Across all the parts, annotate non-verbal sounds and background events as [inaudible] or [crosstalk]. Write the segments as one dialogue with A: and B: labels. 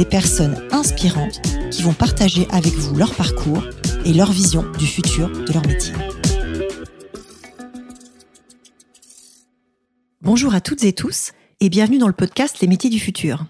A: des personnes inspirantes qui vont partager avec vous leur parcours et leur vision du futur de leur métier. Bonjour à toutes et tous et bienvenue dans le podcast Les métiers du futur.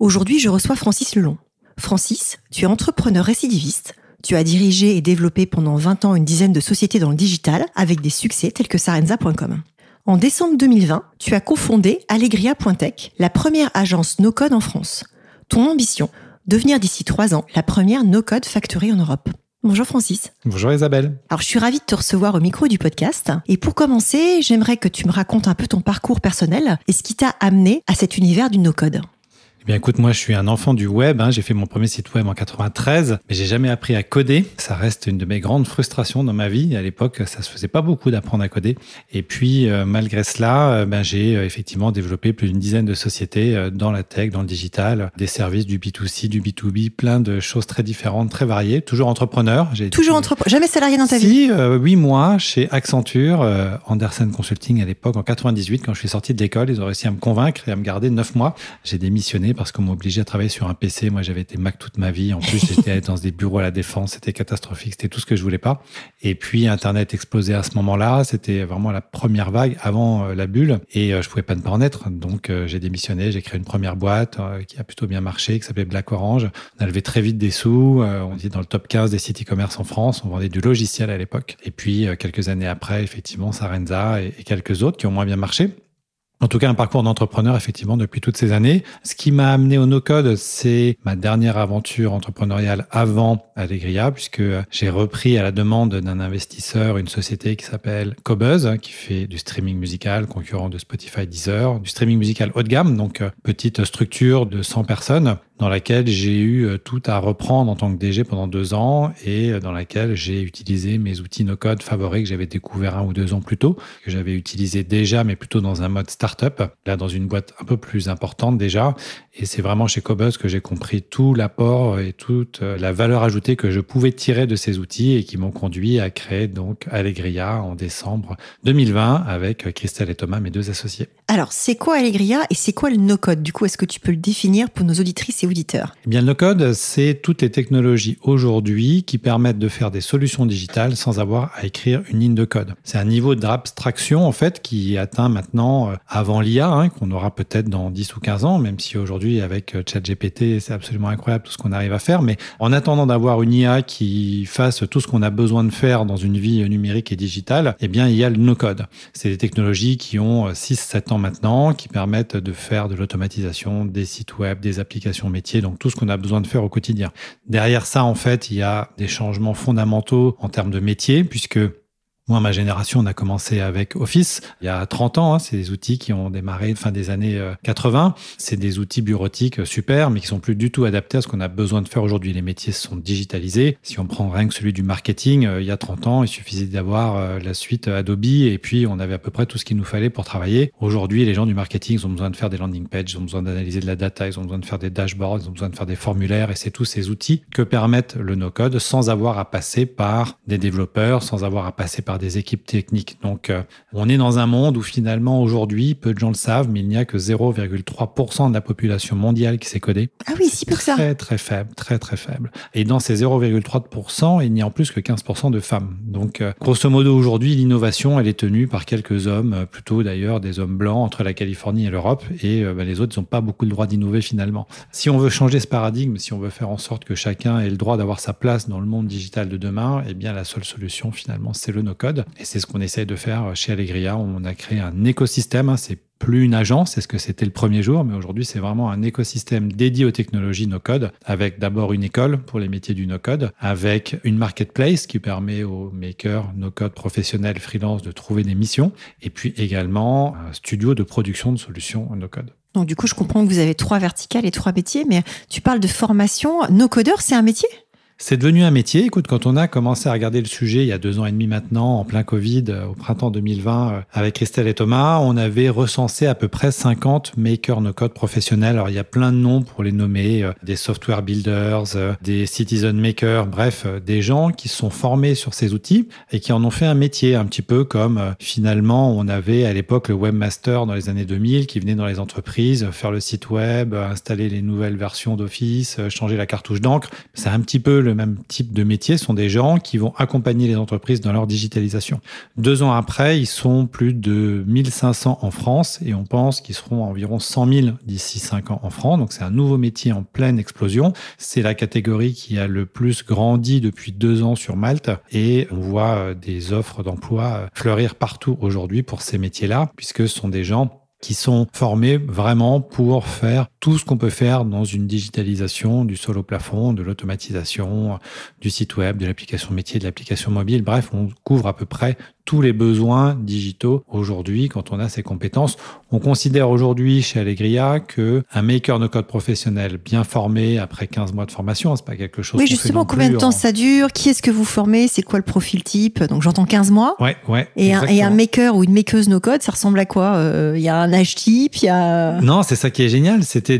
A: Aujourd'hui, je reçois Francis Lelon. Francis, tu es entrepreneur récidiviste. Tu as dirigé et développé pendant 20 ans une dizaine de sociétés dans le digital avec des succès tels que Sarenza.com. En décembre 2020, tu as cofondé Allegria.tech, la première agence no-code en France. Ton ambition Devenir d'ici trois ans la première no-code factory en Europe. Bonjour Francis.
B: Bonjour Isabelle.
A: Alors je suis ravie de te recevoir au micro du podcast. Et pour commencer, j'aimerais que tu me racontes un peu ton parcours personnel et ce qui t'a amené à cet univers du no-code.
B: Eh bien, écoute, moi, je suis un enfant du web. Hein. J'ai fait mon premier site web en 93, mais j'ai jamais appris à coder. Ça reste une de mes grandes frustrations dans ma vie. À l'époque, ça se faisait pas beaucoup d'apprendre à coder. Et puis, euh, malgré cela, euh, ben, j'ai euh, effectivement développé plus d'une dizaine de sociétés dans la tech, dans le digital, des services du B2C, du B2B, plein de choses très différentes, très variées. Toujours entrepreneur.
A: J'ai toujours entrepreneur. Jamais salarié dans ta
B: si,
A: vie?
B: huit mois chez Accenture, Andersen Consulting à l'époque en 98, quand je suis sorti de l'école, ils ont réussi à me convaincre et à me garder neuf mois. J'ai démissionné parce qu'on m'obligeait à travailler sur un PC. Moi, j'avais été Mac toute ma vie. En plus, j'étais [laughs] dans des bureaux à la défense. C'était catastrophique. C'était tout ce que je voulais pas. Et puis, Internet explosait à ce moment-là. C'était vraiment la première vague avant euh, la bulle. Et euh, je pouvais pas ne pas en être. Donc, euh, j'ai démissionné. J'ai créé une première boîte qui a plutôt bien marché, qui s'appelait Black Orange. On a levé très vite des sous. on était dans le top 15 des sites e-commerce en France. On vendait du logiciel à l'époque. Et puis, quelques années après, effectivement, Sarenza et quelques autres qui ont moins bien marché. En tout cas, un parcours d'entrepreneur, effectivement, depuis toutes ces années. Ce qui m'a amené au no-code, c'est ma dernière aventure entrepreneuriale avant Allegria, puisque j'ai repris à la demande d'un investisseur une société qui s'appelle Cobuzz, qui fait du streaming musical, concurrent de Spotify Deezer, du streaming musical haut de gamme, donc euh, petite structure de 100 personnes dans laquelle j'ai eu euh, tout à reprendre en tant que DG pendant deux ans et euh, dans laquelle j'ai utilisé mes outils no-code favoris que j'avais découvert un ou deux ans plus tôt, que j'avais utilisé déjà, mais plutôt dans un mode startup, là dans une boîte un peu plus importante déjà. Et c'est vraiment chez Cobuzz que j'ai compris tout l'apport et toute euh, la valeur ajoutée que je pouvais tirer de ces outils et qui m'ont conduit à créer donc Allegria en décembre 2020 avec Christelle et Thomas, mes deux associés.
A: Alors, c'est quoi Allegria et c'est quoi le no-code? Du coup, est-ce que tu peux le définir pour nos auditrices et auditeurs?
B: Eh bien, le no-code, c'est toutes les technologies aujourd'hui qui permettent de faire des solutions digitales sans avoir à écrire une ligne de code. C'est un niveau d'abstraction, en fait, qui atteint maintenant, euh, avant l'IA, hein, qu'on aura peut-être dans 10 ou 15 ans, même si aujourd'hui, avec euh, ChatGPT, c'est absolument incroyable tout ce qu'on arrive à faire. Mais en attendant d'avoir une IA qui fasse tout ce qu'on a besoin de faire dans une vie numérique et digitale, eh bien, il y a le no-code. C'est des technologies qui ont 6-7 euh, ans maintenant qui permettent de faire de l'automatisation, des sites web, des applications métiers, donc tout ce qu'on a besoin de faire au quotidien. Derrière ça, en fait, il y a des changements fondamentaux en termes de métier, puisque moi, ma génération, on a commencé avec Office il y a 30 ans. Hein. c'est des outils qui ont démarré fin des années 80. Euh, c'est des outils bureautiques euh, super, mais qui sont plus du tout adaptés à ce qu'on a besoin de faire aujourd'hui. Les métiers sont digitalisés. Si on prend rien que celui du marketing, euh, il y a 30 ans, il suffisait d'avoir la suite Adobe et puis on avait à peu près tout ce qu'il nous fallait pour travailler. Aujourd'hui, les gens du marketing, ils ont besoin de faire des landing pages, ils ont besoin d'analyser de la data, ils ont besoin de faire des dashboards, ils ont besoin de faire des formulaires et c'est tous ces outils que permettent le no-code sans avoir à passer par des développeurs, sans avoir à passer par des équipes techniques. Donc, euh, on est dans un monde où finalement, aujourd'hui, peu de gens le savent, mais il n'y a que 0,3% de la population mondiale qui sait coder.
A: Ah oui, si peu que ça.
B: Très, très faible, très, très faible. Et dans ces 0,3%, il n'y a en plus que 15% de femmes. Donc, euh, grosso modo, aujourd'hui, l'innovation, elle est tenue par quelques hommes, euh, plutôt d'ailleurs des hommes blancs entre la Californie et l'Europe, et ben, les autres n'ont pas beaucoup le droit d'innover finalement. Si on veut changer ce paradigme, si on veut faire en sorte que chacun ait le droit d'avoir sa place dans le monde digital de demain, eh bien, la seule solution finalement, c'est le no code. Et c'est ce qu'on essaye de faire chez Allegria. On a créé un écosystème. Hein. c'est plus une agence, c'est ce que c'était le premier jour, mais aujourd'hui c'est vraiment un écosystème dédié aux technologies no-code, avec d'abord une école pour les métiers du no-code, avec une marketplace qui permet aux makers no-code professionnels freelance de trouver des missions, et puis également un studio de production de solutions no-code.
A: Donc du coup, je comprends que vous avez trois verticales et trois métiers, mais tu parles de formation. No-codeur, c'est un métier?
B: C'est devenu un métier. Écoute, quand on a commencé à regarder le sujet il y a deux ans et demi maintenant, en plein Covid, euh, au printemps 2020, euh, avec Christelle et Thomas, on avait recensé à peu près 50 makers no-code professionnels. Alors, il y a plein de noms pour les nommer, euh, des software builders, des citizen makers, bref, des gens qui sont formés sur ces outils et qui en ont fait un métier, un petit peu comme finalement on avait à l'époque le webmaster dans les années 2000 qui venait dans les entreprises faire le site web, installer les nouvelles versions d'Office, changer la cartouche d'encre. C'est un petit peu le même type de métier sont des gens qui vont accompagner les entreprises dans leur digitalisation. Deux ans après, ils sont plus de 1500 en France et on pense qu'ils seront environ 100 000 d'ici cinq ans en France. Donc c'est un nouveau métier en pleine explosion. C'est la catégorie qui a le plus grandi depuis deux ans sur Malte et on voit euh, des offres d'emploi euh, fleurir partout aujourd'hui pour ces métiers-là puisque ce sont des gens qui sont formés vraiment pour faire tout ce qu'on peut faire dans une digitalisation du sol au plafond, de l'automatisation, du site web, de l'application métier, de l'application mobile. Bref, on couvre à peu près tous les besoins digitaux aujourd'hui quand on a ces compétences. On considère aujourd'hui chez Allegria que un maker de code professionnel bien formé après 15 mois de formation, c'est pas quelque chose
A: Oui, justement, combien de temps ça dure? Qui est-ce que vous formez? C'est quoi le profil type? Donc j'entends 15 mois.
B: Ouais, ouais.
A: Et un, et un, maker ou une makeuse no code, ça ressemble à quoi euh, Il y a un âge type, il y a
B: Non, c'est ça qui est génial, c'était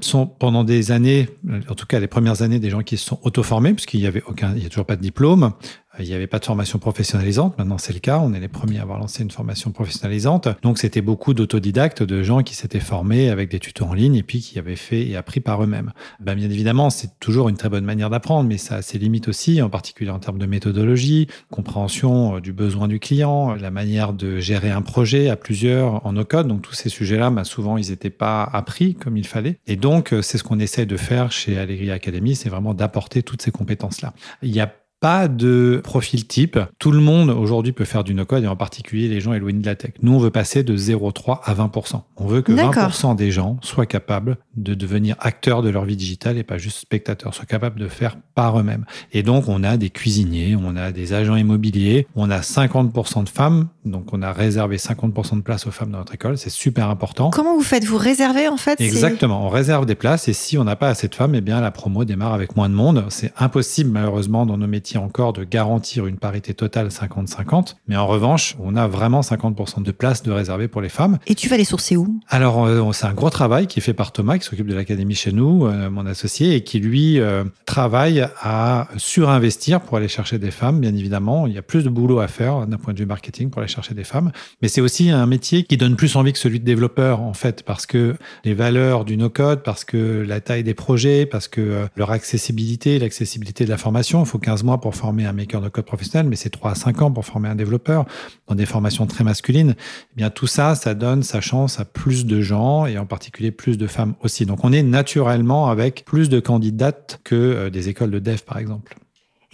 B: sont pendant des années, en tout cas les premières années des gens qui se sont auto-formés puisqu'il y avait aucun il y a toujours pas de diplôme, il n'y avait pas de formation professionnalisante. Maintenant, c'est le cas. On est les premiers à avoir lancé une formation professionnalisante. Donc, c'était beaucoup d'autodidactes, de gens qui s'étaient formés avec des tutos en ligne et puis qui avaient fait et appris par eux-mêmes. Ben, bien évidemment, c'est toujours une très bonne manière d'apprendre, mais ça a ses limites aussi, en particulier en termes de méthodologie, compréhension euh, du besoin du client, la manière de gérer un projet à plusieurs en no-code. Donc, tous ces sujets-là, ben, souvent, ils n'étaient pas appris comme il fallait. Et donc, euh, c'est ce qu'on essaie de faire chez Allegria Academy, c'est vraiment d'apporter toutes ces compétences-là. Il y a pas de profil type. Tout le monde aujourd'hui peut faire du no-code et en particulier les gens éloignés de la tech. Nous, on veut passer de 0,3 à 20%. On veut que 20% des gens soient capables de devenir acteurs de leur vie digitale et pas juste spectateurs, soient capables de faire par eux-mêmes. Et donc, on a des cuisiniers, on a des agents immobiliers, on a 50% de femmes. Donc, on a réservé 50% de places aux femmes dans notre école. C'est super important.
A: Comment vous faites? Vous réservez en fait
B: Exactement. On réserve des places et si on n'a pas assez de femmes, eh bien, la promo démarre avec moins de monde. C'est impossible, malheureusement, dans nos métiers encore de garantir une parité totale 50-50. Mais en revanche, on a vraiment 50% de places de réservées pour les femmes.
A: Et tu vas les sourcer où?
B: Alors, euh, c'est un gros travail qui est fait par Thomas, qui s'occupe de l'académie chez nous, euh, mon associé, et qui lui euh, travaille à surinvestir pour aller chercher des femmes. Bien évidemment, il y a plus de boulot à faire d'un point de vue marketing pour aller chercher des femmes. Mais c'est aussi un métier qui donne plus envie que celui de développeur, en fait, parce que les valeurs du no-code, parce que la taille des projets, parce que leur accessibilité, l'accessibilité de la formation, il faut 15 mois pour former un maker de code professionnel, mais c'est 3 à 5 ans pour former un développeur dans des formations très masculines. Eh bien, tout ça, ça donne sa chance à plus de gens et en particulier plus de femmes aussi. Donc, on est naturellement avec plus de candidates que euh, des écoles de dev, par exemple.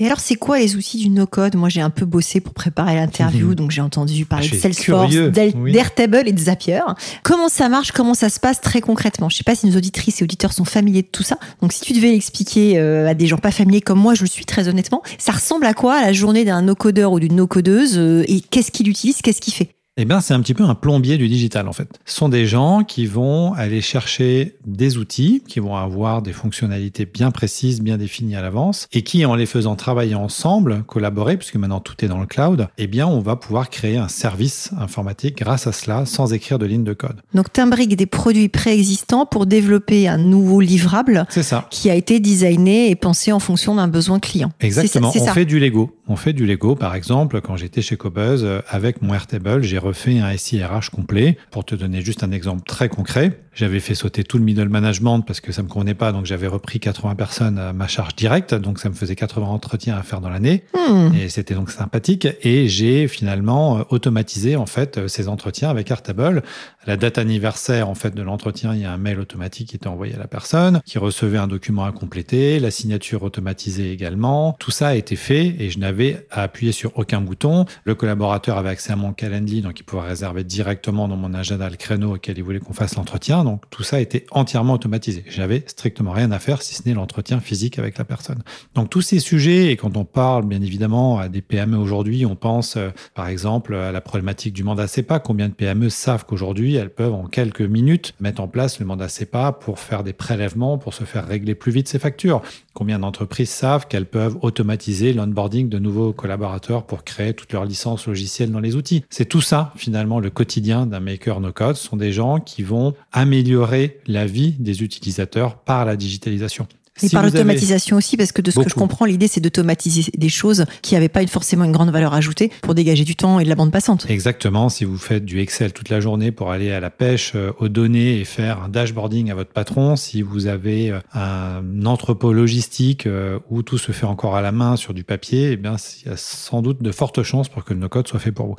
A: Et alors, c'est quoi les outils du no-code? Moi, j'ai un peu bossé pour préparer l'interview, mhm. donc j'ai entendu parler ah, de Salesforce, d'Airtable et de Zapier. Comment ça marche? Comment ça se passe très concrètement? Je sais pas si nos auditrices et auditeurs sont familiers de tout ça. Donc, si tu devais l'expliquer euh, à des gens pas familiers comme moi, je le suis très honnêtement, ça ressemble à quoi la journée d'un no-codeur ou d'une no-codeuse? Euh, Et qu'est-ce qu'il utilise? Qu'est-ce qu'il fait?
B: Eh bien, c'est un petit peu un plombier du digital, en fait. Ce sont des gens qui vont aller chercher des outils, qui vont avoir des fonctionnalités bien précises, bien définies à l'avance, et qui, en les faisant travailler ensemble, collaborer, puisque maintenant tout est dans le cloud, eh bien, on va pouvoir créer un service informatique grâce à cela, sans écrire de ligne de code.
A: Donc, t'imbriques des produits préexistants pour développer un nouveau livrable.
B: C'est ça.
A: Qui a été designé et pensé en fonction d'un besoin client.
B: Exactement. on fait du Lego. On fait du Lego, par exemple, quand j'étais chez Cobuzz, euh, avec mon Airtable, j'ai refait un SIRH complet. Pour te donner juste un exemple très concret, j'avais fait sauter tout le middle management parce que ça me convenait pas, donc j'avais repris 80 personnes à ma charge directe, donc ça me faisait 80 entretiens à faire dans l'année, hmm. et c'était donc sympathique. Et j'ai finalement euh, automatisé en fait euh, ces entretiens avec Airtable. la date anniversaire en fait de l'entretien, il y a un mail automatique qui était envoyé à la personne, qui recevait un document à compléter, la signature automatisée également. Tout ça a été fait et je n'avais à appuyer sur aucun bouton. Le collaborateur avait accès à mon Calendly, donc il pouvait réserver directement dans mon agenda le créneau auquel il voulait qu'on fasse l'entretien. Donc tout ça était entièrement automatisé. J'avais strictement rien à faire si ce n'est l'entretien physique avec la personne. Donc tous ces sujets, et quand on parle bien évidemment à des PME aujourd'hui, on pense euh, par exemple à la problématique du mandat CEPA. Combien de PME savent qu'aujourd'hui elles peuvent en quelques minutes mettre en place le mandat CEPA pour faire des prélèvements, pour se faire régler plus vite ses factures? Combien d'entreprises savent qu'elles peuvent automatiser l'onboarding de nouveaux collaborateurs pour créer toutes leurs licences logicielles dans les outils C'est tout ça finalement le quotidien d'un maker no code. Sont des gens qui vont améliorer la vie des utilisateurs par la digitalisation.
A: Et par l'automatisation aussi, parce que de ce que je comprends, l'idée c'est d'automatiser des choses qui n'avaient pas forcément une grande valeur ajoutée pour dégager du temps et de la bande passante.
B: Exactement. Si vous faites du Excel toute la journée pour aller à la pêche euh, aux données et faire un dashboarding à votre patron, si vous avez euh, un entrepôt logistique euh, où tout se fait encore à la main sur du papier, eh bien, il y a sans doute de fortes chances pour que le no-code soit fait pour vous.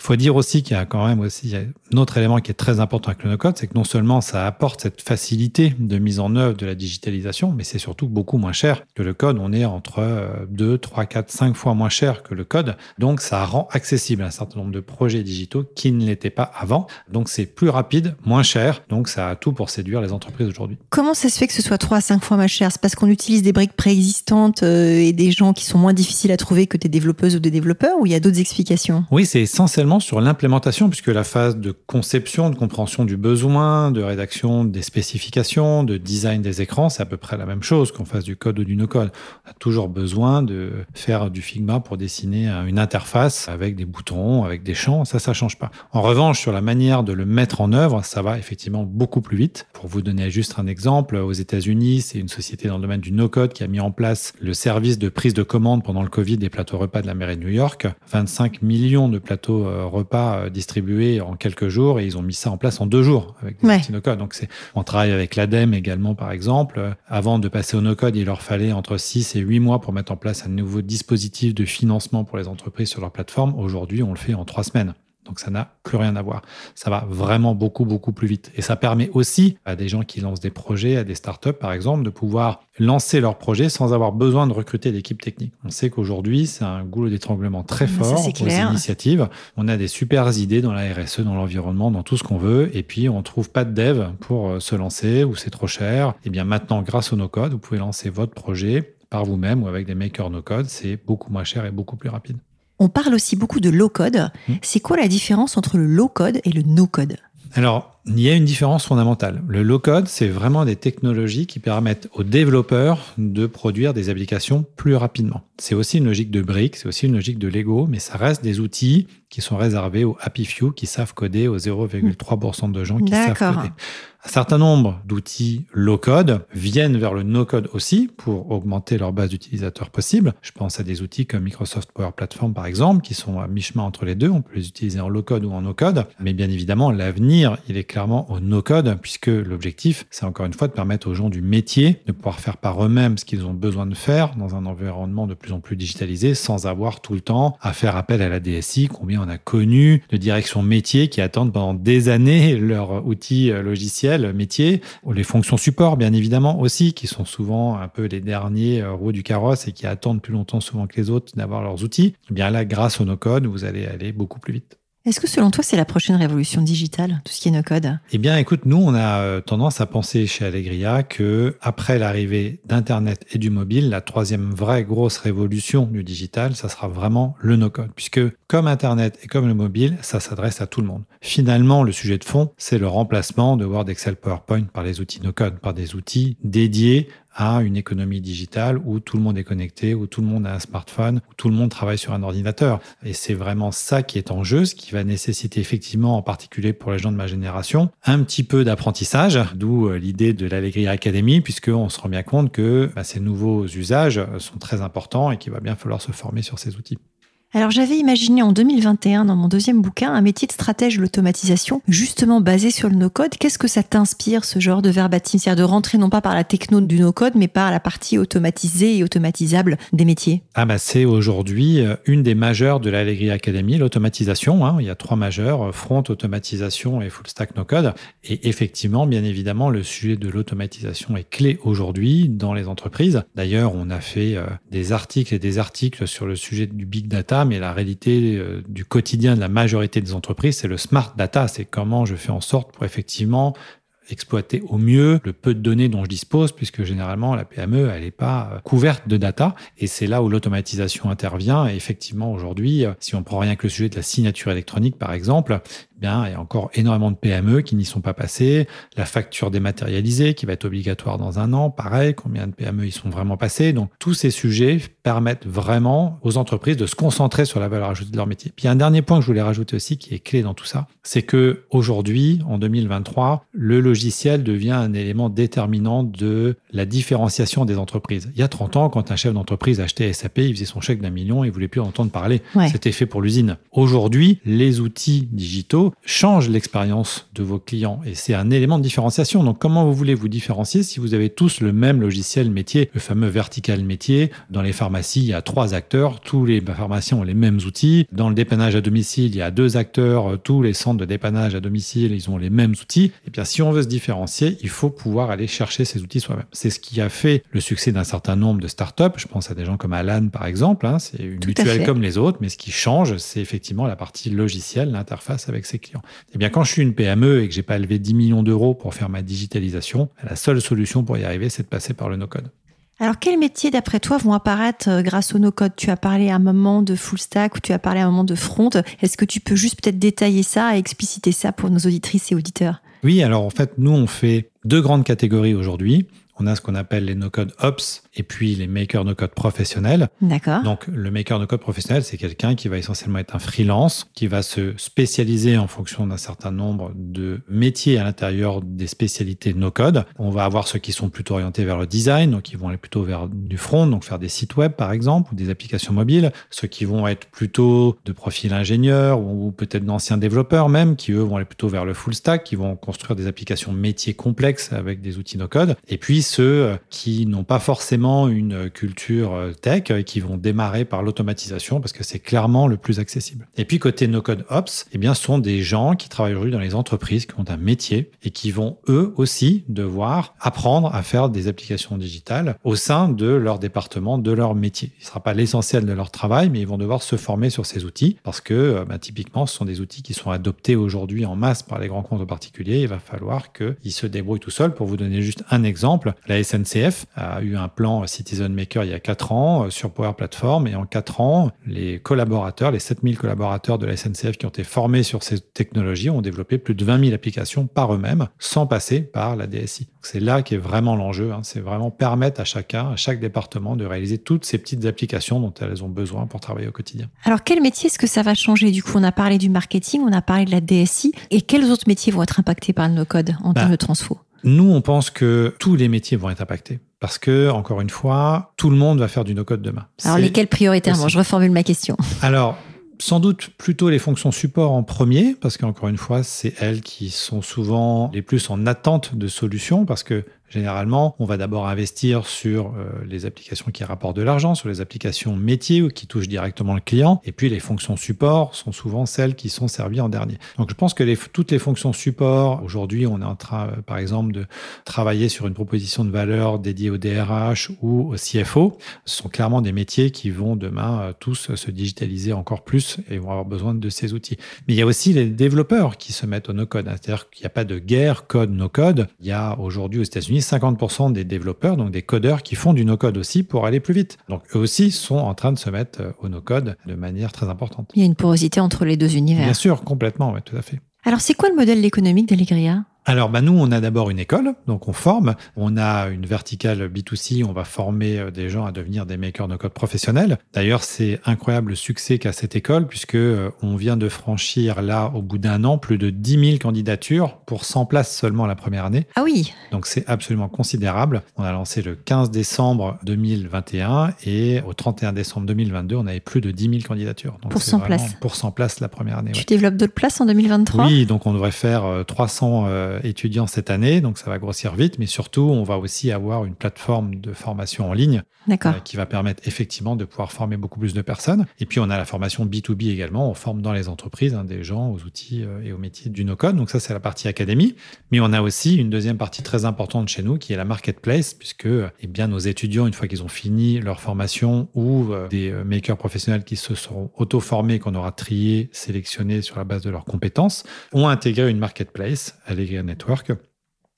B: Il faut dire aussi qu'il y a quand même aussi un autre élément qui est très important avec le no-code, c'est que non seulement ça apporte cette facilité de mise en œuvre de la digitalisation, mais c'est surtout beaucoup moins cher que le code. On est entre 2, 3, 4, 5 fois moins cher que le code. Donc ça rend accessible un certain nombre de projets digitaux qui ne l'étaient pas avant. Donc c'est plus rapide, moins cher. Donc ça a tout pour séduire les entreprises aujourd'hui.
A: Comment ça se fait que ce soit 3 à 5 fois moins cher? C'est parce qu'on utilise des briques préexistantes euh, et des gens qui sont moins difficiles à trouver que des développeuses ou des développeurs ou il y a d'autres explications?
B: Oui, c'est essentiellement sur l'implémentation, puisque la phase de conception, de compréhension du besoin, de rédaction des spécifications, de design des écrans, c'est à peu près la même chose qu'on fasse du code ou du no-code. On a toujours besoin de faire du Figma pour dessiner une interface avec des boutons, avec des champs, ça, ça change pas. En revanche, sur la manière de le mettre en œuvre, ça va effectivement beaucoup plus vite. Pour vous donner juste un exemple, aux États-Unis, c'est une société dans le domaine du no-code qui a mis en place le service de prise de commande pendant le Covid des plateaux repas de la mairie de New York. 25 millions de plateaux euh, repas euh, distribués en quelques jours et ils ont mis ça en place en deux jours avec des ouais. no-code. Donc on travaille avec l'ADEME également par exemple. Avant de passer au no-code, il leur fallait entre 6 et 8 mois pour mettre en place un nouveau dispositif de financement pour les entreprises sur leur plateforme. Aujourd'hui, on le fait en trois semaines. Donc ça n'a plus rien à voir. Ça va vraiment beaucoup, beaucoup plus vite. Et ça permet aussi à des gens qui lancent des projets, à des startups par exemple, de pouvoir lancer leurs projets sans avoir besoin de recruter d'équipe technique. On sait qu'aujourd'hui, c'est un goulot d'étranglement très fort aux initiatives. On a des super idées dans la RSE, dans l'environnement, dans tout ce qu'on veut. Et puis, on trouve pas de dev pour euh, se lancer ou c'est trop cher. Et eh bien maintenant, grâce au no-code, vous pouvez lancer votre projet par vous-même ou avec des makers no-code. C'est beaucoup moins cher et beaucoup plus rapide.
A: On parle aussi beaucoup de low-code. Hmm. C'est quoi la différence entre le low-code et le no-code?
B: Alors, il y a une différence fondamentale. Le low-code, c'est vraiment des technologies qui permettent aux développeurs de produire des applications plus rapidement. C'est aussi une logique de briques, c'est aussi une logique de Lego, mais ça reste des outils qui sont réservés aux happy few qui savent coder, aux 0,3% de gens qui savent coder. Un certain nombre d'outils low-code viennent vers le no-code aussi pour augmenter leur base d'utilisateurs possible. Je pense à des outils comme Microsoft Power Platform par exemple, qui sont à mi-chemin entre les deux. On peut les utiliser en low-code ou en no-code. Mais bien évidemment, l'avenir, il est clairement au no-code, puisque l'objectif, c'est encore une fois de permettre aux gens du métier de pouvoir faire par eux-mêmes ce qu'ils ont besoin de faire dans un environnement de plus en plus digitalisé, sans avoir tout le temps à faire appel à la DSI. Combien on a connu de directions métiers qui attendent pendant des années [laughs] leur outil logiciel métier, ou les fonctions support, bien évidemment, aussi, qui sont souvent un peu les derniers euh, roues du carrosse et qui attendent plus longtemps souvent que les autres d'avoir leurs outils. Eh bien là, grâce au no-code, vous allez aller beaucoup plus vite.
A: Est-ce que selon toi, c'est la prochaine révolution digitale, tout ce qui est no-code
B: Eh bien, écoute, nous, on a euh, tendance à penser chez Allegria que après l'arrivée d'Internet et du mobile, la troisième vraie grosse révolution du digital, ça sera vraiment le no-code, puisque comme Internet et comme le mobile, ça s'adresse à tout le monde. Finalement, le sujet de fond, c'est le remplacement de Word, Excel, PowerPoint par les outils no-code, par des outils dédiés à une économie digitale où tout le monde est connecté, où tout le monde a un smartphone, où tout le monde travaille sur un ordinateur. Et c'est vraiment ça qui est en jeu, ce qui va nécessiter effectivement, en particulier pour les gens de ma génération, un petit peu d'apprentissage, d'où euh, l'idée de l'Allegria Academy, puisqu'on se rend bien compte que bah, ces nouveaux usages sont très importants et qu'il va bien falloir se former sur ces outils.
A: Alors j'avais imaginé en 2021 dans mon deuxième bouquin un métier de stratège l'automatisation justement basé sur le no-code. Qu'est-ce que ça t'inspire ce genre de verbatim C'est-à-dire de rentrer non pas par la techno du no-code mais par la partie automatisée et automatisable des métiers?
B: Ah bah c'est aujourd'hui euh, une des majeures de l'Allegri Academy, l'automatisation. Hein. Il y a trois majeures, euh, front, automatisation et full stack no-code. Et effectivement, bien évidemment, le sujet de l'automatisation est clé aujourd'hui dans les entreprises. D'ailleurs, on a fait euh, des articles et des articles sur le sujet du big data mais la réalité euh, du quotidien de la majorité des entreprises, c'est le smart data. C'est comment je fais en sorte pour effectivement exploiter au mieux le peu de données dont je dispose, puisque généralement la PME, elle n'est pas euh, couverte de data. Et c'est là où l'automatisation intervient. Et effectivement, aujourd'hui, euh, si on prend rien que le sujet de la signature électronique, par exemple, bien, il y a encore énormément de PME qui n'y sont pas passées. La facture dématérialisée qui va être obligatoire dans un an, pareil, combien de PME y sont vraiment passées. Donc, tous ces sujets permettent vraiment aux entreprises de se concentrer sur la valeur ajoutée de leur métier. Puis, un dernier point que je voulais rajouter aussi qui est clé dans tout ça, c'est que aujourd'hui, en 2023, le logiciel devient un élément déterminant de la différenciation des entreprises. Il y a 30 ans, quand un chef d'entreprise achetait SAP, il faisait son chèque d'un million, il voulait plus entendre parler. C'était fait pour l'usine. Aujourd'hui, les outils digitaux change l'expérience de vos clients et c'est un élément de différenciation. Donc comment vous voulez vous différencier si vous avez tous le même logiciel métier, le fameux vertical métier? Dans les pharmacies, il y a trois acteurs, tous les pharmaciens ont les mêmes outils. Dans le dépannage à domicile, il y a deux acteurs, tous les centres de dépannage à domicile, ils ont les mêmes outils. Et eh bien si on veut se différencier, il faut pouvoir aller chercher ces outils soi-même. C'est ce qui a fait le succès d'un certain nombre de startups. Je pense à des gens comme Alan par exemple, hein. c'est une mutuelle comme les autres, mais ce qui change, c'est effectivement la partie logicielle, l'interface avec ses clients. Eh bien, quand je suis une PME et que j'ai pas levé 10 millions d'euros pour faire ma digitalisation, la seule solution pour y arriver, c'est de passer par le no-code.
A: Alors, quels métiers, d'après toi, vont apparaître euh, grâce au no-code? Tu as parlé à un moment de full stack ou tu as parlé à un moment de front. Est-ce que tu peux juste peut-être détailler ça et expliciter ça pour nos auditrices et auditeurs?
B: Oui, alors en fait, nous, on fait deux grandes catégories aujourd'hui. On a ce qu'on appelle les no-code ops et puis les makers no-code professionnels.
A: D'accord.
B: Donc, le maker no-code professionnel, c'est quelqu'un qui va essentiellement être un freelance, qui va se spécialiser en fonction d'un certain nombre de métiers à l'intérieur des spécialités no-code. On va avoir ceux qui sont plutôt orientés vers le design, donc ils vont aller plutôt vers du front, donc faire des sites web par exemple, ou des applications mobiles. Ceux qui vont être plutôt de profil ingénieur ou peut-être d'anciens développeurs même, qui eux vont aller plutôt vers le full stack, qui vont construire des applications métiers complexes avec des outils no-code. Et puis ceux qui n'ont pas forcément une culture euh, tech et qui vont démarrer par l'automatisation parce que c'est clairement le plus accessible. Et puis côté no code ops, eh bien ce sont des gens qui travaillent aujourd'hui dans les entreprises qui ont un métier et qui vont eux aussi devoir apprendre à faire des applications digitales au sein de leur département, de leur métier. Il ne sera pas l'essentiel de leur travail, mais ils vont devoir se former sur ces outils parce que euh, bah, typiquement ce sont des outils qui sont adoptés aujourd'hui en masse par les grands comptes particuliers. Il va falloir qu'ils se débrouillent tout seuls. Pour vous donner juste un exemple, la SNCF a eu un plan Citizen Maker il y a 4 ans euh, sur Power Platform. Et en 4 ans, les collaborateurs, les 7000 collaborateurs de la SNCF qui ont été formés sur ces technologies ont développé plus de 20 000 applications par eux-mêmes sans passer par la DSI. C'est là qui est vraiment l'enjeu. Hein. C'est vraiment permettre à chacun, à chaque département de réaliser toutes ces petites applications dont elles ont besoin pour travailler au quotidien.
A: Alors, quel métier est-ce que ça va changer? Du coup, on a parlé du marketing, on a parlé de la DSI. Et quels autres métiers vont être impactés par le no-code en bah, termes de transfo?
B: Nous, on pense que tous les métiers vont être impactés. Parce que, encore une fois, tout le monde va faire du no-code demain.
A: Alors, lesquels prioritairement Je reformule ma question. [laughs]
B: Alors, sans doute plutôt les fonctions support en premier, parce qu'encore une fois, c'est elles qui sont souvent les plus en attente de solutions, parce que Généralement, on va d'abord investir sur euh, les applications qui rapportent de l'argent, sur les applications métiers ou qui touchent directement le client. Et puis les fonctions support sont souvent celles qui sont servies en dernier. Donc je pense que toutes les fonctions support, aujourd'hui on est en train euh, par exemple de travailler sur une proposition de valeur dédiée au DRH ou au CFO. Ce sont clairement des métiers qui vont demain euh, tous se digitaliser encore plus et vont avoir besoin de ces outils. Mais il y a aussi les développeurs qui se mettent au no-code. C'est-à-dire qu'il n'y a pas de guerre code-no-code. Il y a aujourd'hui aux États-Unis 50% des développeurs, donc des codeurs qui font du no-code aussi pour aller plus vite. Donc eux aussi sont en train de se mettre euh, au no-code de manière très importante.
A: Il y a une porosité entre les deux univers.
B: Bien sûr, complètement, oui, tout à fait.
A: Alors c'est quoi le modèle économique d'Allegria?
B: Alors, bah, nous, on a d'abord une école, donc on forme. On a une verticale B2C, on va former euh, des gens à devenir des makers de code professionnels. D'ailleurs, c'est incroyable le succès qu'a cette école, puisque euh, on vient de franchir là, au bout d'un an, plus de 10 000 candidatures pour 100 places seulement la première année.
A: Ah oui.
B: Donc, c'est absolument considérable. On a lancé le 15 décembre 2021 et au 31 décembre 2022, on avait plus de 10 000 candidatures. Donc,
A: pour 100 places.
B: Pour 100 places la première année.
A: Tu développes d'autres places en 2023
B: Oui, donc on devrait faire 300 euh, euh, étudiants cette année, donc ça va grossir vite, mais surtout, on va aussi avoir une plateforme de formation en ligne euh, qui va permettre effectivement de pouvoir former beaucoup plus de personnes. Et puis, on a la formation B2B également, on forme dans les entreprises hein, des gens aux outils euh, et aux métiers du no-code. Donc ça, c'est la partie académie. Mais on a aussi une deuxième partie très importante chez nous qui est la marketplace, puisque eh bien, nos étudiants, une fois qu'ils ont fini leur formation ou des makers professionnels qui se seront auto-formés, qu'on aura triés, sélectionnés sur la base de leurs compétences, ont intégré une marketplace, Network,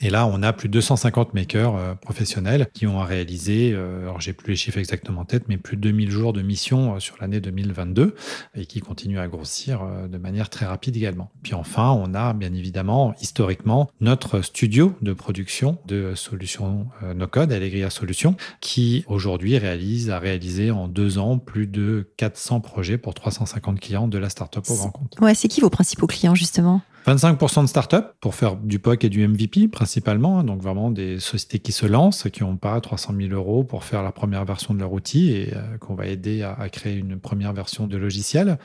B: et là, on a plus de 250 makers euh, professionnels qui ont réalisé, euh, alors j'ai plus les chiffres exactement en tête, mais plus de 2000 jours de mission euh, sur l'année 2022 et qui continuent à grossir de manière très rapide également. Puis enfin, on a bien évidemment historiquement notre studio de production de solutions no-code, Allegria Solutions, qui aujourd'hui réalise, a réalisé en deux ans plus de 400 projets pour 350 clients de la startup au grand compte.
A: Ouais, c'est qui vos principaux clients justement?
B: 25% de startups pour faire du POC et du MVP principalement, donc vraiment des sociétés qui se lancent, qui n'ont pas 300 000 euros pour faire la première version de leur outil et euh, qu'on va aider à, créer une première version de logiciel.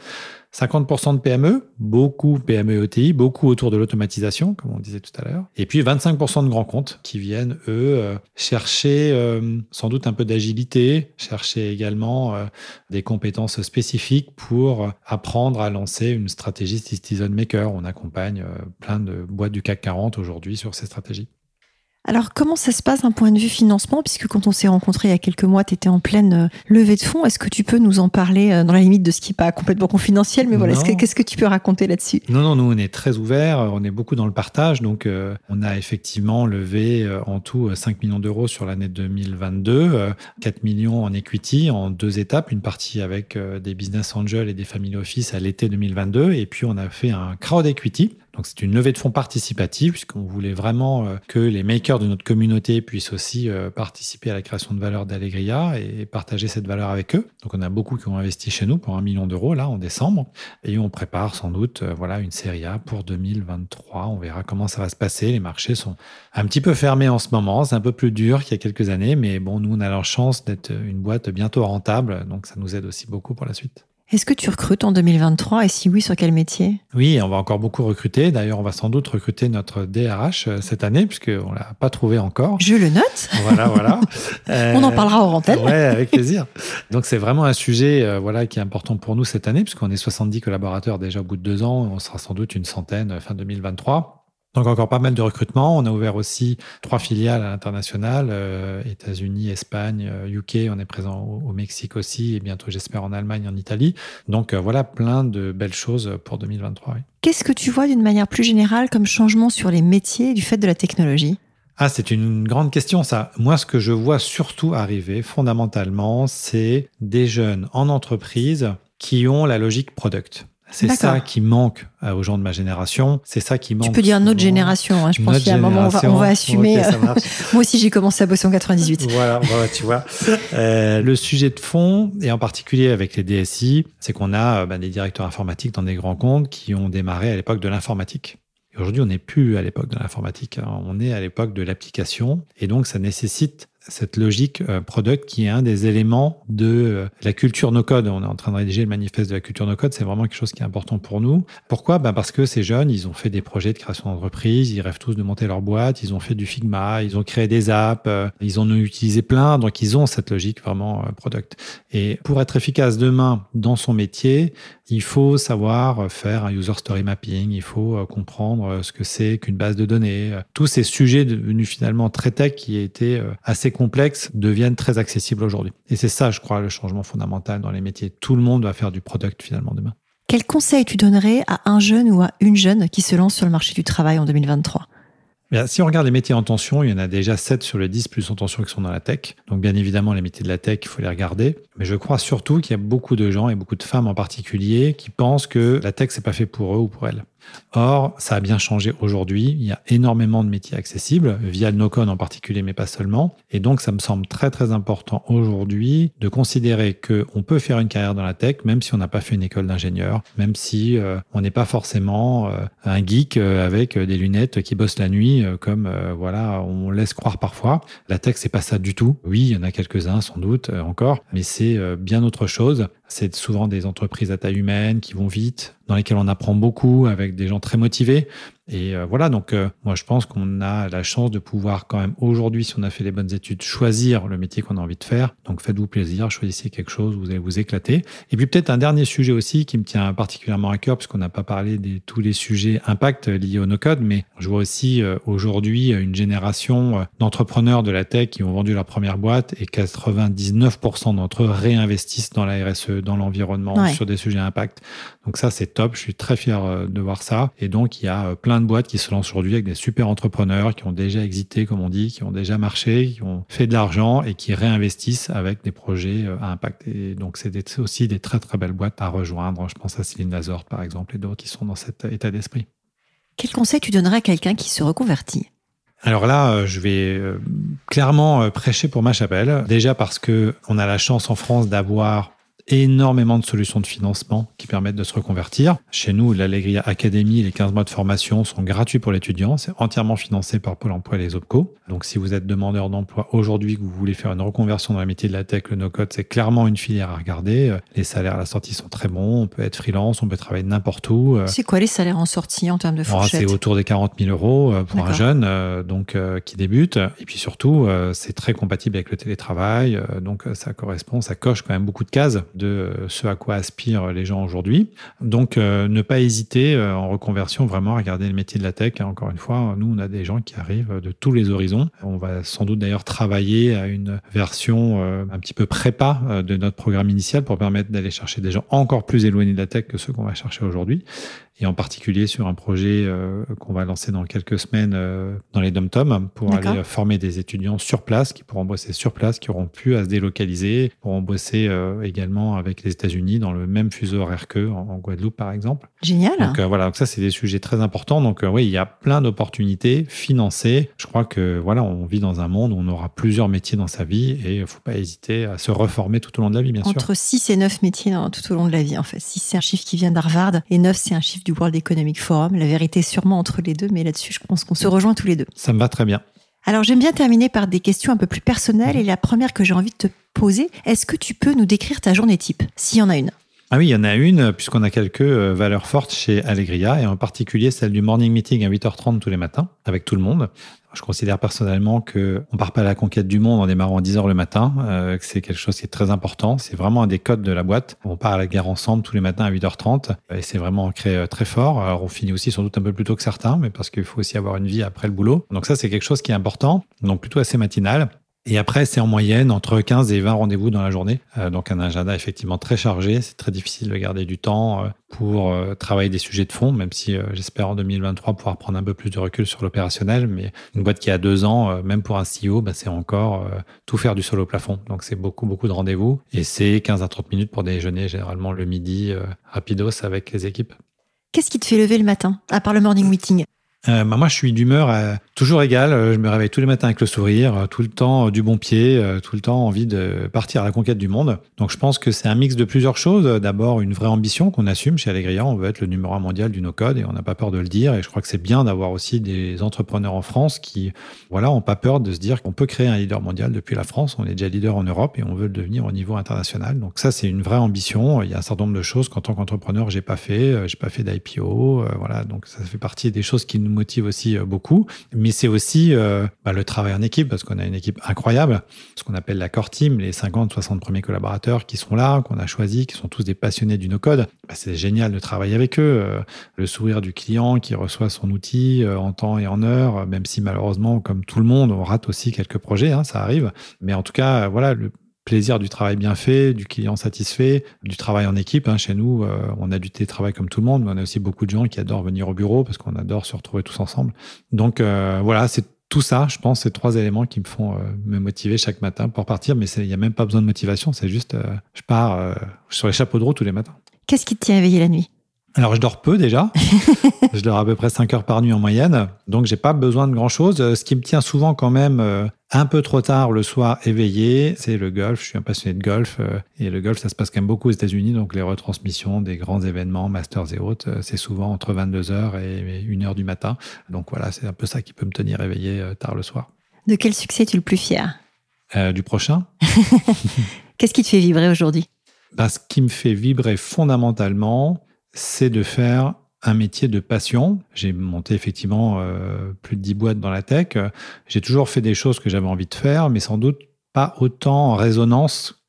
B: 50% de PME, beaucoup PME ETI, beaucoup autour de l'automatisation, comme on disait tout à l'heure. Et puis 25% de grands comptes qui viennent, eux, euh, chercher euh, sans doute un peu d'agilité, chercher également euh, des compétences spécifiques pour apprendre à lancer une stratégie Citizen Maker. On accompagne plein de boîtes du CAC 40 aujourd'hui sur ces stratégies.
A: Alors, comment ça se passe d'un point de vue financement Puisque quand on s'est rencontrés il y a quelques mois, tu étais en pleine euh, levée de fonds. Est-ce que tu peux nous en parler euh, dans la limite de ce qui n'est pas complètement confidentiel Mais voilà, qu'est-ce que tu peux raconter là-dessus?
B: Non, non, nous, on est très ouverts. On est beaucoup dans le partage. Donc, euh, on a effectivement levé en tout 5 millions d'euros sur l'année 2022, 4 millions en equity en deux étapes. Une partie avec des business angels et des family office à l'été 2022. Et puis, on a fait un crowd equity donc c'est une levée de fonds participative puisqu'on voulait vraiment euh, que les makers de notre communauté puissent aussi euh, participer à la création de valeur d'Allegria et partager cette valeur avec eux. Donc on a beaucoup qui ont investi chez nous pour un million d'euros là en décembre et on prépare sans doute euh, voilà une série A pour 2023. On verra comment ça va se passer. Les marchés sont un petit peu fermés en ce moment. C'est un peu plus dur qu'il y a quelques années, mais bon nous on a la chance d'être une boîte bientôt rentable, donc ça nous aide aussi beaucoup pour la suite.
A: Est-ce que tu recrutes en 2023 et si oui, sur quel métier?
B: Oui, on va encore beaucoup recruter. D'ailleurs, on va sans doute recruter notre DRH euh, cette année puisqu'on ne l'a pas trouvé encore.
A: Je le note.
B: Voilà, voilà. [laughs]
A: on en parlera en antenne.
B: Oui, avec plaisir. Donc, c'est vraiment un sujet euh, voilà, qui est important pour nous cette année puisqu'on est 70 collaborateurs déjà au bout de deux ans. On sera sans doute une centaine euh, fin 2023. Donc encore pas mal de recrutement. On a ouvert aussi trois filiales à l'international, euh, États-Unis, Espagne, UK. Euh, on est présent au, Mexique aussi et bientôt j'espère en Allemagne, en Italie. Donc euh, voilà plein de belles choses pour 2023.
A: Qu'est-ce que tu vois d'une manière plus générale comme changement sur les métiers du fait de la technologie?
B: Ah, c'est une grande question, ça. Moi, ce que je vois surtout arriver, fondamentalement, c'est des jeunes en entreprise qui ont la logique product. C'est ça qui manque euh, aux gens de ma génération. C'est ça qui manque.
A: Tu peux dire notre génération. Hein. Je pense qu'il y a un moment, on va, assumer. Euh, [laughs] moi aussi, j'ai commencé à bosser en 98.
B: Voilà, tu vois. [laughs] Euh, le sujet de fond, et en particulier avec les DSI, c'est qu'on a bah, des directeurs informatiques dans des grands comptes qui ont démarré à l'époque de l'informatique. Aujourd'hui, on n'est plus à l'époque de l'informatique. Hein. On est à l'époque de l'application. Et donc, ça nécessite cette logique euh, product qui est un des éléments de euh, la culture no-code. On est en train de rédiger le manifeste de la culture no-code, c'est vraiment quelque chose qui est important pour nous. Pourquoi? Ben Parce que ces jeunes, ils ont fait des projets de création d'entreprise, ils rêvent tous de monter leur boîte, ils ont fait du Figma, ils ont créé des apps, euh, ils en ont utilisé plein, donc ils ont cette logique vraiment product. Et pour être efficace demain dans son métier, il faut savoir faire un user story mapping, il faut comprendre ce que c'est qu'une base de données. Tous ces sujets devenus finalement très tech qui étaient assez complexes deviennent très accessibles aujourd'hui. Et c'est ça, je crois, le changement fondamental dans les métiers. Tout le monde va faire du product finalement demain.
A: Quel conseil tu donnerais à un jeune ou à une jeune qui se lance sur le marché du travail en 2023
B: si on regarde les métiers en tension, il y en a déjà 7 sur les 10 plus en tension qui sont dans la tech. Donc bien évidemment, les métiers de la tech, il faut les regarder. Mais je crois surtout qu'il y a beaucoup de gens et beaucoup de femmes en particulier qui pensent que la tech, c'est pas fait pour eux ou pour elles. Or, ça a bien changé aujourd'hui. Il y a énormément de métiers accessibles, via le no-code en particulier, mais pas seulement. Et donc, ça me semble très, très important aujourd'hui de considérer qu'on peut faire une carrière dans la tech, même si on n'a pas fait une école d'ingénieur, même si euh, on n'est pas forcément euh, un geek euh, avec des lunettes qui bossent la nuit, comme voilà, on laisse croire parfois. La tech, c'est pas ça du tout. Oui, il y en a quelques-uns sans doute encore, mais c'est bien autre chose. C'est souvent des entreprises à taille humaine qui vont vite, dans lesquelles on apprend beaucoup avec des gens très motivés. Et euh, voilà, donc euh, moi je pense qu'on a la chance de pouvoir quand même aujourd'hui, si on a fait les bonnes études, choisir le métier qu'on a envie de faire. Donc faites-vous plaisir, choisissez quelque chose, vous allez vous éclater. Et puis peut-être un dernier sujet aussi qui me tient particulièrement à cœur, puisqu'on n'a pas parlé de tous les sujets impact liés au no-code, mais je vois aussi euh, aujourd'hui une génération d'entrepreneurs de la tech qui ont vendu leur première boîte et 99% d'entre eux réinvestissent dans la RSE, dans l'environnement, sur des sujets impact. Donc ça c'est top, je suis très fier de voir ça. Et donc il y a plein de boîtes qui se lancent aujourd'hui avec des super entrepreneurs qui ont déjà existé, comme on dit, qui ont déjà marché, qui ont fait de l'argent et qui réinvestissent avec des projets euh, à impact. Et donc, c'est aussi des très, très belles boîtes à rejoindre. Je pense à Céline Lazort, par exemple, et d'autres qui sont dans cet état d'esprit.
A: Quel conseil tu donnerais à quelqu'un qui se reconvertit?
B: Alors là, euh, je vais euh, clairement prêcher pour ma chapelle. Déjà parce que on a la chance en France d'avoir énormément de solutions de financement qui permettent de se reconvertir. Chez nous, l'Allegria Academy, les 15 mois de formation sont gratuits pour l'étudiant. C'est entièrement financé par Pôle emploi et les OPCO. Donc, si vous êtes demandeur d'emploi aujourd'hui, que vous voulez faire une reconversion dans le métier de la tech, le no-code, c'est clairement une filière à regarder. Les salaires à la sortie sont très bons. On peut être freelance, on peut travailler n'importe où.
A: C'est quoi les salaires en sortie en termes de fourchette
B: C'est autour des 40 000 euros euh, pour un jeune euh, donc euh, qui débute. Et puis surtout, c'est très compatible avec le télétravail. Donc, ça correspond, ça coche quand même beaucoup de cases de ce à quoi aspirent les gens aujourd'hui. Donc, euh, ne pas hésiter euh, en reconversion vraiment à regarder le métier de la tech. Encore une fois, nous, on a des gens qui arrivent de tous les horizons. On va sans doute d'ailleurs travailler à une version euh, un petit peu prépa de notre programme initial pour permettre d'aller chercher des gens encore plus éloignés de la tech que ceux qu'on va chercher aujourd'hui et en particulier sur un projet euh, qu'on va lancer dans quelques semaines euh, dans les dom pour aller former des étudiants sur place qui pourront bosser sur place, qui auront pu à se délocaliser, pourront bosser euh, également avec les États-Unis dans le même fuseau horaire qu'eux, en, Guadeloupe par exemple.
A: Génial.
B: Donc voilà, donc ça c'est des sujets très importants. Donc oui, il y a plein d'opportunités financées. Je crois que voilà, on vit dans un monde où on aura plusieurs métiers dans sa vie et il faut pas hésiter à se reformer tout au long de la vie, bien
A: sûr. Entre 6 et 9 métiers tout au long de la vie en fait. 6 c'est un chiffre qui vient d'Harvard et 9 c'est un chiffre du World Economic Forum. La vérité est sûrement entre les deux, mais là-dessus, je pense qu'on se rejoint tous les deux.
B: Ça me va très bien.
A: Alors, j'aime bien terminer par des questions un peu plus personnelles. Et la première que j'ai envie de te poser, est-ce que tu peux nous décrire ta journée type, s'il y en a une?
B: Ah oui, il y en a une, puisqu'on a quelques euh, valeurs fortes chez Allegria, et en particulier celle du morning meeting à 8h30 tous les matins, avec tout le monde. Je considère personnellement que on part pas à la conquête du monde en démarrant à 10 heures le matin, euh, que c'est quelque chose qui est très important. C'est vraiment un des codes de la boîte. On part à la guerre ensemble tous les matins à 8h30 et c'est vraiment ancré euh, très fort. Alors on finit aussi sans doute un peu plus tôt que certains, mais parce qu'il faut aussi avoir une vie après le boulot. Donc ça, c'est quelque chose qui est important. Donc plutôt assez matinal. Et après, c'est en moyenne entre 15 et 20 rendez-vous dans la journée. Euh, donc un agenda effectivement très chargé. C'est très difficile de garder du temps euh, pour euh, travailler des sujets de fond, même si j'espère en 2023 pouvoir prendre un peu plus de recul sur l'opérationnel. Mais une boîte qui a deux ans, même pour un CEO, bah, c'est encore tout faire du sol au plafond. Donc c'est beaucoup, beaucoup de rendez-vous. Et c'est 15 à 30 minutes pour déjeuner, généralement le midi, rapidos avec les équipes.
A: Qu'est-ce qui te fait lever le matin, à part le morning meeting?
B: Bah, moi, je suis d'humeur toujours égale. Euh, je me réveille tous les matins avec le sourire, euh, tout le temps euh, du bon pied, tout le temps envie de partir à la conquête du monde. Donc, je pense que c'est un mix de plusieurs choses. D'abord, une vraie ambition qu'on assume chez Allegria. On veut être le numéro un mondial du no-code et on n'a pas peur de le dire. Et je crois que c'est bien d'avoir aussi des entrepreneurs en France qui, voilà, ont pas peur de se dire qu'on peut créer un leader mondial depuis la France. On est déjà leader en Europe et on veut le devenir au niveau international. Donc, ça, c'est une vraie ambition. Il y a un certain nombre de choses qu'en tant qu'entrepreneur, j'ai pas fait. J'ai pas fait d'IPO. Voilà. Donc, ça fait partie des choses qui nous motivent aussi beaucoup. C'est aussi euh, bah, le travail en équipe, parce qu'on a une équipe incroyable, ce qu'on appelle la core team, les 50, 60 premiers collaborateurs qui sont là, qu'on a choisis, qui sont tous des passionnés du no-code. Bah, c'est génial de travailler avec eux. Euh, le sourire du client qui reçoit son outil euh, en temps et en heure, même si malheureusement, comme tout le monde, on rate aussi quelques projets, hein, ça arrive. Mais en tout cas, voilà, plaisir du travail bien fait, du client satisfait, du travail en équipe. Hein. Chez nous, on a du télétravail comme tout le monde, mais on a aussi beaucoup de gens qui adorent venir au bureau parce qu'on adore se retrouver tous ensemble. Donc voilà, c'est tout ça, je pense, c'est trois éléments qui me font euh, me motiver chaque matin pour partir. Mais il n'y a même pas besoin de motivation, c'est juste, euh, je pars euh, sur les chapeaux de roue tous les matins.
A: Qu'est-ce qui te tient éveillé la nuit?
B: Alors, je dors peu déjà. [laughs] je dors à peu près 5 heures par nuit en moyenne, donc j'ai pas besoin de grand chose. Ce qui me tient souvent quand même euh, un peu trop tard le soir éveillé, c'est le golf. Je suis un passionné de golf euh, et le golf, ça se passe quand même beaucoup aux États-Unis, donc les retransmissions des grands événements, Masters et autres, euh, c'est souvent entre 22 h et 1 h du matin. Donc voilà, c'est un peu ça qui peut me tenir éveillé tard le soir.
A: De quel succès es-tu le plus fier?
B: Du prochain? [laughs]
A: Qu'est-ce qui te fait vibrer aujourd'hui?
B: Bah, Ce qui me fait vibrer fondamentalement, c'est de faire un métier de passion. J'ai monté effectivement euh, plus de 10 boîtes dans la tech. J'ai toujours fait des choses que j'avais envie de faire, mais sans doute pas autant en résonance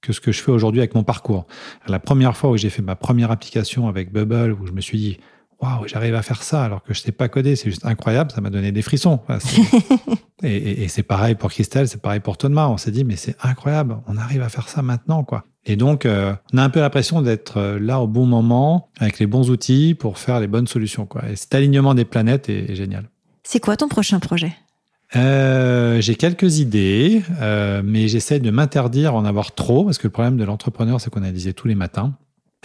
B: que ce que je fais aujourd'hui avec mon parcours. La première fois où j'ai fait ma première application avec Bubble, où je me suis dit, waouh, j'arrive à faire ça alors que je ne sais pas coder, c'est juste incroyable, ça m'a donné des frissons. [laughs] et, c'est pareil pour Christelle, c'est pareil pour Tonma. On s'est dit, mais c'est incroyable, on arrive à faire ça maintenant, quoi. Et donc, euh, on a un peu l'impression d'être euh, là au bon moment, avec les bons outils pour faire les bonnes solutions, quoi. Et cet alignement des planètes est, génial.
A: C'est quoi ton prochain projet?
B: Euh, j'ai quelques idées, mais j'essaie de m'interdire en avoir trop, parce que le problème de l'entrepreneur, c'est qu'on a des tous les matins.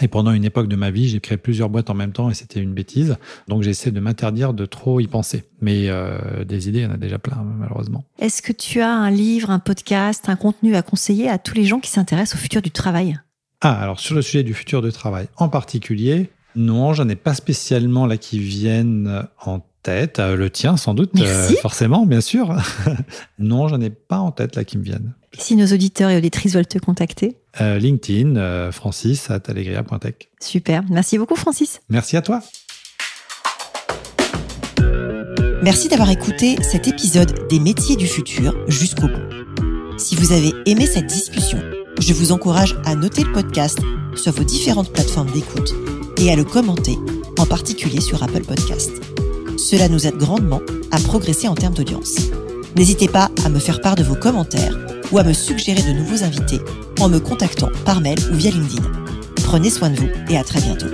B: Et pendant une époque de ma vie, j'ai créé plusieurs boîtes en même temps et c'était une bêtise. Donc j'essaie de m'interdire de trop y penser. Mais euh, des idées, il y en a déjà plein, malheureusement.
A: Est-ce que tu as un livre, un podcast, un contenu à conseiller à tous les gens qui s'intéressent au futur du travail?
B: Ah, alors sur le sujet du futur du travail en particulier, non, j'en ai pas spécialement là qui viennent en tête. Euh, le tien, sans doute,
A: euh,
B: forcément, bien sûr. [laughs] non, j'en ai pas en tête là qui me viennent.
A: Si nos auditeurs et auditrices veulent te contacter
B: euh, LinkedIn, francis at allegria.tech.
A: Super. Merci beaucoup, Francis.
B: Merci à toi.
A: Merci d'avoir écouté cet épisode des métiers du futur jusqu'au bout. Si vous avez aimé cette discussion, je vous encourage à noter le podcast sur vos différentes plateformes d'écoute et à le commenter, en particulier sur Apple Podcast. Cela nous aide grandement à progresser en termes d'audience. N'hésitez pas à me faire part de vos commentaires ou à me suggérer de nouveaux invités en me contactant par mail ou via LinkedIn. Prenez soin de vous et à très bientôt.